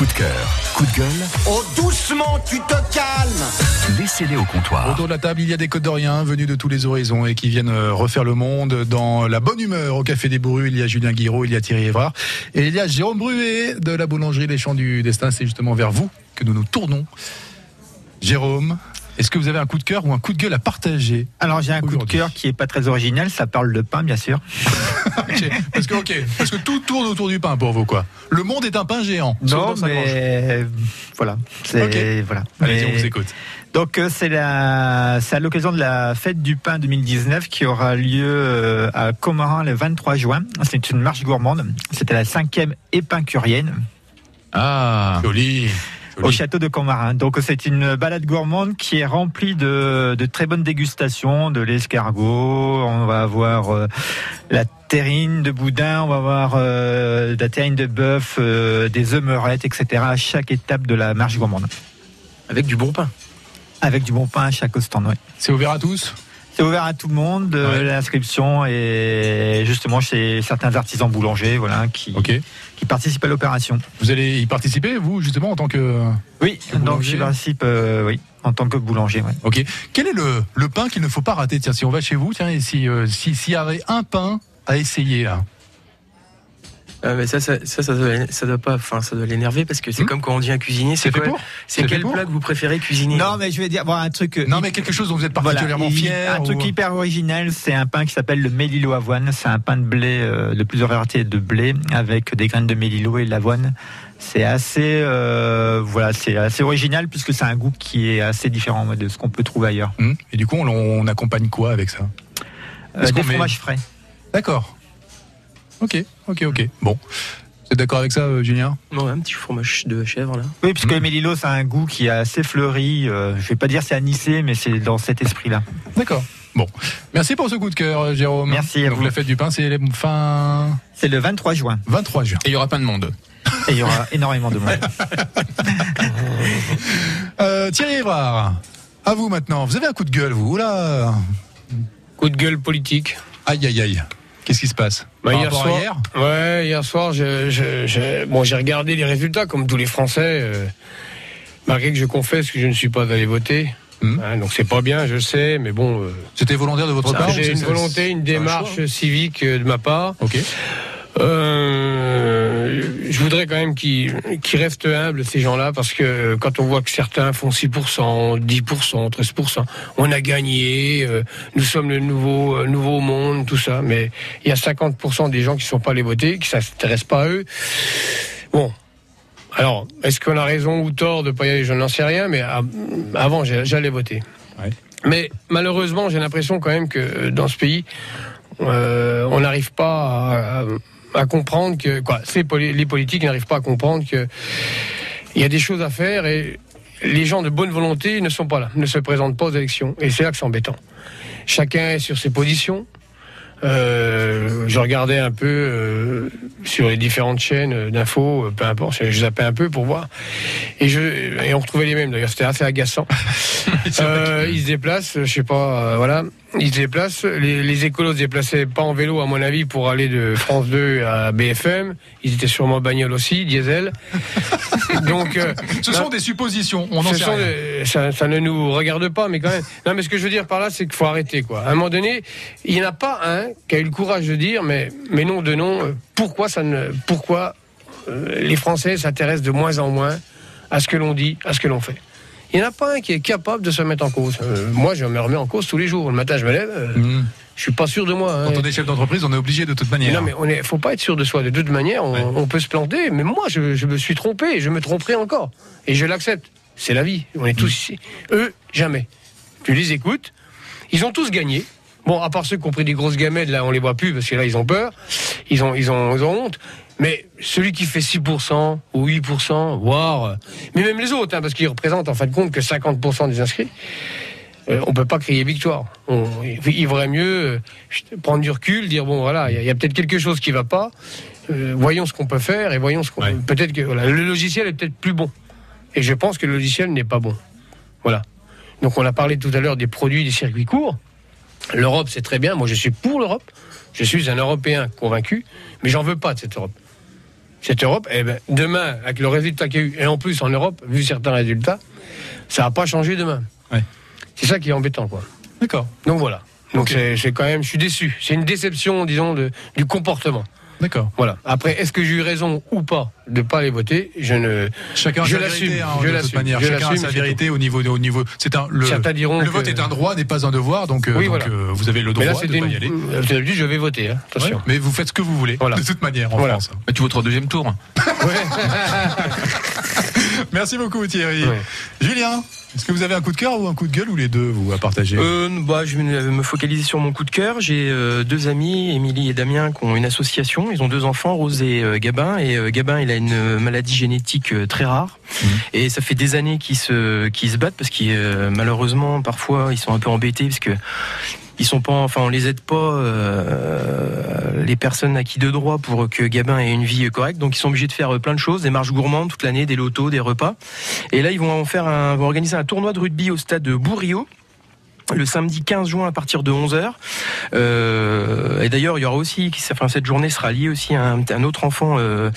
Coup de cœur, coup de gueule, Oh, doucement, tu te calmes laissez-les au comptoir. Autour de la table, il y a des Côtes d'Orient venus de tous les horizons et qui viennent euh, refaire le monde dans la bonne humeur au Café des Bourrus. Il y a Julien Guiraud, il y a Thierry Évrard et il y a Jérôme Bruet de la boulangerie Les Champs du Destin. C'est justement vers vous que nous nous tournons. Jérôme, est-ce que vous avez un coup de cœur ou un coup de gueule à partager Alors j'ai un coup de cœur qui est pas très original, ça parle de pain bien sûr. Parce que, ok, parce que tout tourne autour du pain pour vous, quoi. Le monde est un pain géant. Non mais voilà, c'est Ok. voilà. Allez-y, Mais- on vous écoute. Donc euh, c'est la c'est à l'occasion de la fête du pain 2019 qui aura lieu euh, à Comorin le 23 juin. C'est une marche gourmande. C'était la cinquième épincurienne Ah, joli. Au château de Comarin. Donc c'est une balade gourmande qui est remplie de, de très bonnes dégustations, de l'escargot, on va avoir euh, la terrine de boudin, on va avoir euh, de la terrine de bœuf, euh, des œumerettes, etc. à chaque étape de la marche gourmande. Avec du bon pain. Avec du bon pain à chaque stand, ouais. C'est ouvert à tous? C'est ouvert à tout le monde, euh, Ouais. l'inscription est justement chez certains artisans boulangers voilà, qui, qui participent à l'opération. Vous allez y participer, vous, justement, en tant que. Oui, donc participe euh, oui, en tant que boulanger. ouais. Ok. Quel est le, le pain qu'il ne faut pas rater? Tiens, si on va chez vous, tiens, et si euh, si- s'il y avait un pain à essayer là? Ah, mais ça, ça, ça, ça doit, ça doit pas, enfin, ça doit l'énerver parce que c'est Hmm. comme quand on dit un cuisinier. C'est quoi C'est quel plat que vous préférez cuisiner Non, mais je vais dire bon, un truc. euh, Non, mais quelque chose dont vous êtes Voilà, particulièrement il- fier. Un truc ou- hyper original, c'est un pain qui s'appelle le mélilo avoine. C'est un pain de blé, euh, de plusieurs variétés de blé, avec des graines de mélilo et de l'avoine. C'est assez, euh, voilà, c'est assez original puisque c'est un goût qui est assez différent de ce qu'on peut trouver ailleurs. Hum, Et du coup, on, on accompagne quoi avec ça? Euh, des met- fromages frais. D'accord. Ok, ok, ok. Bon. Vous êtes d'accord avec ça, euh, Julien Non, un petit fromage de chèvre là. Oui, puisque Mm. le mélilo, c'est un goût qui est assez fleuri. euh, je vais pas dire c'est anisé, mais c'est dans cet esprit-là. D'accord. Bon. Merci pour ce coup de cœur, euh, Jérôme. Merci à Donc, vous. la fête du pain, c'est les fin C'est le 23 juin 23 juin. Et il y aura plein de monde. et il y aura énormément de monde. Euh, Thierry Évrard, à vous maintenant. Vous avez un coup de gueule, vous Oula Coup de gueule politique. Aïe, aïe, aïe. Qu'est-ce qui se passe Bah, Par hier soir- hier Ouais, hier soir, je, je- je- bon, j'ai regardé les résultats comme tous les Français. euh, malgré que je confesse que je ne suis pas allé voter. Hmm. Hein, donc c'est pas bien, je sais, mais bon. euh, C'était volontaire de votre part j'ai une volonté, une un démarche civique euh, de ma part. Ok. Euh, je voudrais quand même qu'ils restent humbles, ces gens-là, parce que quand on voit que certains font 6%, 10%, 13%, on a gagné, euh, nous sommes le nouveau, euh, nouveau monde, tout ça, mais il y a 50% des gens qui ne sont pas allés voter, qui ne s'intéressent pas à eux. Bon. Alors, est-ce qu'on a raison ou tort de ne pas y aller? Je n'en sais rien, mais avant, j'allais voter. Ouais. Mais malheureusement, j'ai l'impression quand même que dans ce pays, euh, on n'arrive pas à, comprendre que quoi, les politiques n'arrivent pas à comprendre que il y a des choses à faire et les gens de bonne volonté ne sont pas là, ne se présentent pas aux élections et c'est là que c'est embêtant. Chacun est sur ses positions. Euh, je regardais un peu euh, sur les différentes chaînes d'infos, euh, peu importe, je zappais un peu pour voir. Et, je, et on retrouvait les mêmes d'ailleurs, c'était assez agaçant. Euh, ils se déplacent, je sais pas, euh, voilà, ils se déplacent. Les, les écolos se déplaçaient pas en vélo, à mon avis, pour aller de France 2 à BFM. Ils étaient sûrement en bagnole aussi, diesel. Donc, euh, Ce sont des suppositions, on ce sait rien. des- ça, ça ne nous regarde pas, mais quand même. Non, mais ce que je veux dire par là, c'est qu'il faut arrêter, quoi. À un moment donné, il n'y en a pas un qui a eu le courage de dire, mais, mais non de non, euh, pourquoi ça ne, pourquoi euh, les Français s'intéressent de moins en moins à ce que l'on dit, à ce que l'on fait? Il n'y en a pas un qui est capable de se mettre en cause. Euh, moi, je me remets en cause tous les jours. Le matin, je me lève, euh, Hum. je suis pas sûr de moi. hein. Quand on est chef d'entreprise, on est obligé de toute manière. non, mais on est, faut pas être sûr de soi. De toute manière, on, Ouais. on peut se planter. Mais moi, je, je me suis trompé, et je me tromperai encore. Et je l'accepte. C'est la vie. On est tous ici. Eux, jamais. Tu les écoutes. Ils ont tous gagné. Bon, à part ceux qui ont pris des grosses gamètes, là, on les voit plus parce que là, ils ont peur. Ils ont, ils ont, ils ont honte. Mais celui qui fait 6% ou 8%, voire. Mais même les autres, hein, parce qu'ils représentent en fin de compte que 50% des inscrits. euh, on peut pas crier victoire. On- il vaudrait mieux euh, prendre du recul, dire bon voilà, il y a, peut-être quelque chose qui va pas. Euh, voyons ce qu'on peut faire et voyons ce qu'on. Ouais. Peut-être que voilà, le logiciel est peut-être plus bon. Et je pense que le logiciel n'est pas bon. Voilà. Donc on a parlé tout à l'heure des produits des circuits courts. L'Europe, c'est très bien. Moi, je suis pour l'Europe. Je suis un Européen convaincu, mais j'en veux pas de cette Europe. cette Europe, eh ben, demain, avec le résultat qu'il y a eu, et en plus en Europe, vu certains résultats, ça va pas changer demain. Ouais. C'est ça qui est embêtant, quoi. D'accord. Donc voilà. Donc Ok. c'est- c'est quand même, je suis déçu. C'est une déception, disons, de, du comportement. D'accord. Voilà. Après, est-ce que j'ai eu raison ou pas de pas aller voter Je ne. Chacun a Je sa l'assume, vérité, hein, je de l'assume, manière. je Chacun a sa vérité au niveau, au niveau. C'est un le. Certains diront Le que- vote est un droit, n'est pas un devoir, donc, euh, Oui, donc, voilà. euh, vous avez le droit Mais là, de c'était pas une. y aller. euh, je vais voter. hein. Attention. Ouais, mais vous faites ce que vous voulez, Voilà. de toute manière, en Voilà. France. Bah, tu votes au deuxième tour. Merci beaucoup, Thierry. Ouais. Julien, est-ce que vous avez un coup de cœur ou un coup de gueule ou les deux, vous, à partager? Euh, bah, je vais me focaliser sur mon coup de cœur. J'ai euh, deux amis, Émilie et Damien, qui ont une association. Ils ont deux enfants, Rose et euh, Gabin. Et Gabin, il a une maladie génétique très rare. Mhm. Et ça fait des années qu'ils se, qu'ils se battent parce qu'ils, euh, malheureusement, parfois, ils sont un peu embêtés parce que ils sont pas, enfin, on les aide pas, euh, les personnes acquis de droit pour que Gabin ait une vie correcte. Donc, ils sont obligés de faire euh, plein de choses, des marches gourmandes toute l'année, des lotos, des repas. Et là, ils vont en faire un, vont organiser un tournoi de rugby au stade de Bourrio le samedi 15 juin à partir de 11h. Euh, et d'ailleurs, il y aura aussi, enfin, cette journée sera liée aussi à un, un autre enfant, euh,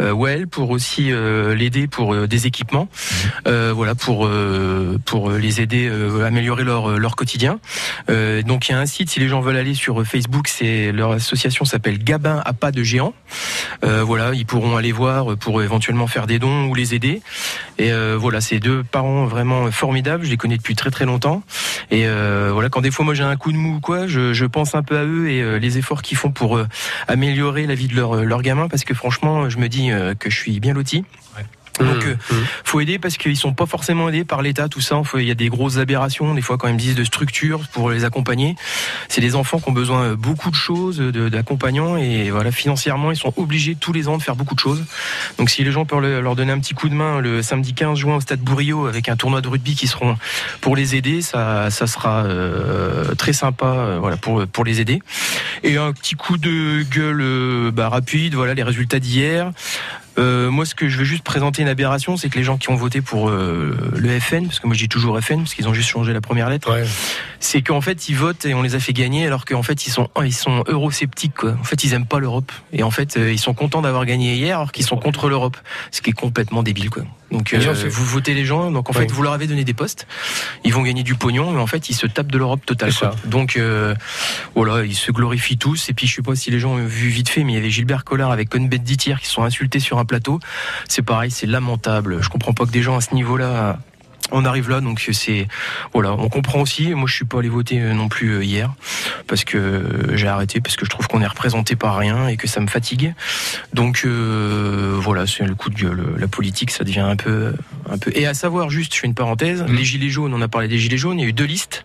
euh, Well, pour aussi euh, l'aider pour euh, des équipements, euh, voilà, pour euh, pour les aider euh, à améliorer leur leur quotidien. Euh, donc il y a un site, si les gens veulent aller sur Facebook, c'est leur association s'appelle Gabin à pas de géant. Euh, voilà, ils pourront aller voir pour éventuellement faire des dons ou les aider. Et euh, voilà, c'est deux parents vraiment formidables. Je les connais depuis très très longtemps. Et euh, voilà, quand des fois moi j'ai un coup de mou ou quoi, je, pense un peu à eux et euh, les efforts qu'ils font pour euh, améliorer la vie de leur leur gamin, parce que franchement, je me dis que je suis bien loti. Donc, euh, faut aider parce qu'ils sont pas forcément aidés par l'État, tout ça. Il y a des grosses aberrations, des fois quand ils me disent de structures pour les accompagner. C'est des enfants qui ont besoin de beaucoup de choses, d'accompagnants et voilà, financièrement, ils sont obligés tous les ans de faire beaucoup de choses. Donc, si les gens peuvent le- leur donner un petit coup de main le samedi 15 juin au Stade Bourrio avec un tournoi de rugby qui seront pour les aider, ça, ça sera euh, très sympa, euh, voilà, pour pour les aider. Et un petit coup de gueule euh, bah, rapide, voilà, les résultats d'hier. Euh, moi, ce que je veux juste présenter une aberration, c'est que les gens qui ont voté pour euh, le FN, parce que moi je dis toujours FN, parce qu'ils ont juste changé la première lettre. C'est qu'en fait ils votent et on les a fait gagner, alors qu'en fait ils sont ils sont eurosceptiques. Quoi. En fait, ils aiment pas l'Europe et en fait euh, ils sont contents d'avoir gagné hier, alors qu'ils sont contre l'Europe, ce qui est complètement débile. Quoi. Donc euh, vous votez les gens, donc en Oui. fait vous leur avez donné des postes, ils vont gagner du pognon, mais en fait ils se tapent de l'Europe totale. Quoi. Donc euh, voilà, ils se glorifient tous. Et puis je sais pas si les gens ont vu vite fait, mais il y avait Gilbert Collard avec Cohn-Bendit qui sont insultés sur un plateau. C'est pareil, c'est lamentable. Je comprends pas que des gens à ce niveau-là. On arrive là, donc c'est voilà, on comprend aussi. Moi, je suis pas allé voter euh, non plus euh, hier parce que euh, j'ai arrêté parce que je trouve qu'on est représenté par rien et que ça me fatigue. Donc euh, voilà, c'est le coup de gueule. La politique, ça devient un peu, un peu. Et à savoir, juste, je fais une parenthèse. Mhm. Les gilets jaunes, on a parlé des gilets jaunes. Il y a eu deux listes.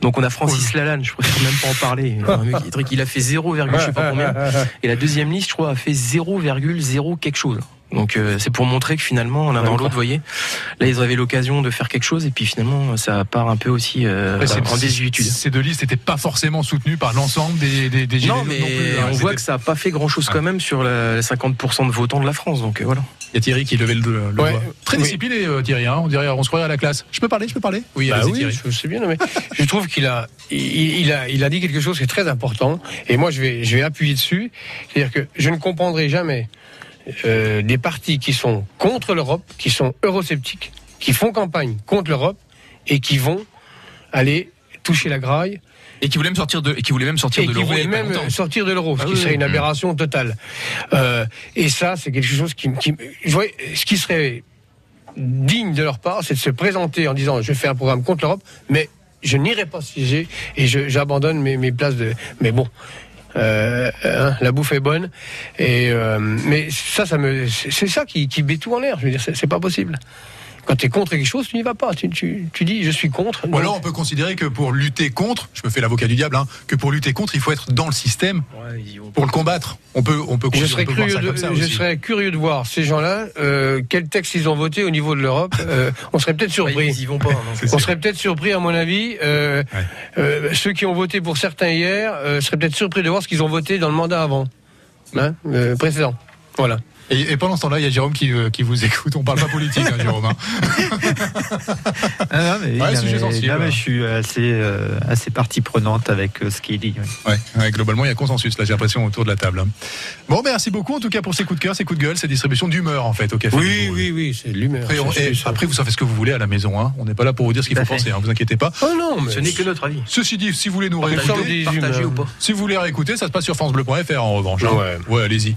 Donc on a Francis Lalanne. Je préfère même pas en parler. Il a fait 0, je sais pas combien. Et la deuxième liste, je crois, a fait 0,0 quelque chose. Donc euh, c'est pour montrer que finalement l'un dans l'autre, vous voyez, là ils avaient l'occasion de faire quelque chose et puis finalement ça part un peu aussi euh, Ouais, en désuétude. Ces deux listes n'étaient pas forcément soutenues par l'ensemble des, des, des gilets Non jaunes mais non plus, hein. on voit que ça a pas fait grand chose Ah. quand même sur les 50% de votants de la France. Donc euh, voilà. Il y a Thierry qui levait le, le Ouais. doigt. Très Oui. discipliné, euh, Thierry. hein. On dirait, on se croirait à la classe. Je peux parler, je peux parler Oui, Bah allez-y, oui, Thierry. je sais bien, mais je trouve qu'il a, il, il a, il a dit quelque chose qui est très important, et moi je vais, je vais appuyer dessus. C'est-à-dire que je ne comprendrai jamais euh, des partis qui sont contre l'Europe, qui sont eurosceptiques, qui font campagne contre l'Europe et qui vont aller toucher la graille Et qui voulait même sortir de, et qui voulait même sortir et de qui l'euro. a pas même sortir de l'euro, ce Ah qui oui, serait oui. une aberration totale. Euh, et ça, c'est quelque chose qui, qui je vois, ce qui serait digne de leur part, c'est de se présenter en disant je fais un programme contre l'Europe, mais je n'irai pas siéger et j'abandonne mes, mes places de. Mais bon. Euh, hein, la bouffe est bonne. Et euh, mais ça ça me c'est ça qui, qui met tout en l'air. Je veux dire c'est pas possible quand tu es contre quelque chose tu n'y vas pas tu, tu, tu dis je suis contre Ou alors on peut considérer que pour lutter contre, je me fais l'avocat du diable, hein, que pour lutter contre, il faut être dans le système pour le combattre. On peut, on peut, Je on serais, peut curieux ça de, comme ça je aussi. serais curieux de voir ces gens-là, euh, quel texte ils ont voté au niveau de l'Europe. Euh, on serait peut-être Bah, surpris. ils y vont pas. hein, On serait peut-être surpris, à mon avis. Euh, Ouais. euh, ceux qui ont voté pour certains hier euh, seraient peut-être surpris de voir ce qu'ils ont voté dans le mandat avant, hein, euh, précédent. Voilà. Et, et pendant ce temps-là, il y a Jérôme qui, euh, qui vous écoute. On parle pas politique, hein, Jérôme. hein. Ah, non, mais, oui, Ouais, non, sujet mais- sensible. non, mais je suis assez, euh, assez partie prenante avec euh, ce qu'il dit. oui. Ouais, ouais, globalement, il y a consensus, là, j'ai l'impression, autour de la table. hein. Bon, merci beaucoup, en tout cas, pour ces coups de cœur, ces coups de gueule, ces distributions d'humeur, en fait, au café. Oui, Bourg. oui, oui, c'est de l'humeur. Après, on- c'est- et c'est- après, vous faites ce que vous voulez à la maison. Hein. On n'est pas là pour vous dire ce qu'il faut fait. penser. Hein, vous inquiétez pas. Oh non, mais Ce n'est que notre avis. Ceci dit, si vous voulez nous réécouter, ou pas si vous voulez réécouter, ça se passe sur francebleu.fr en revanche. hein. Ouais allez-y.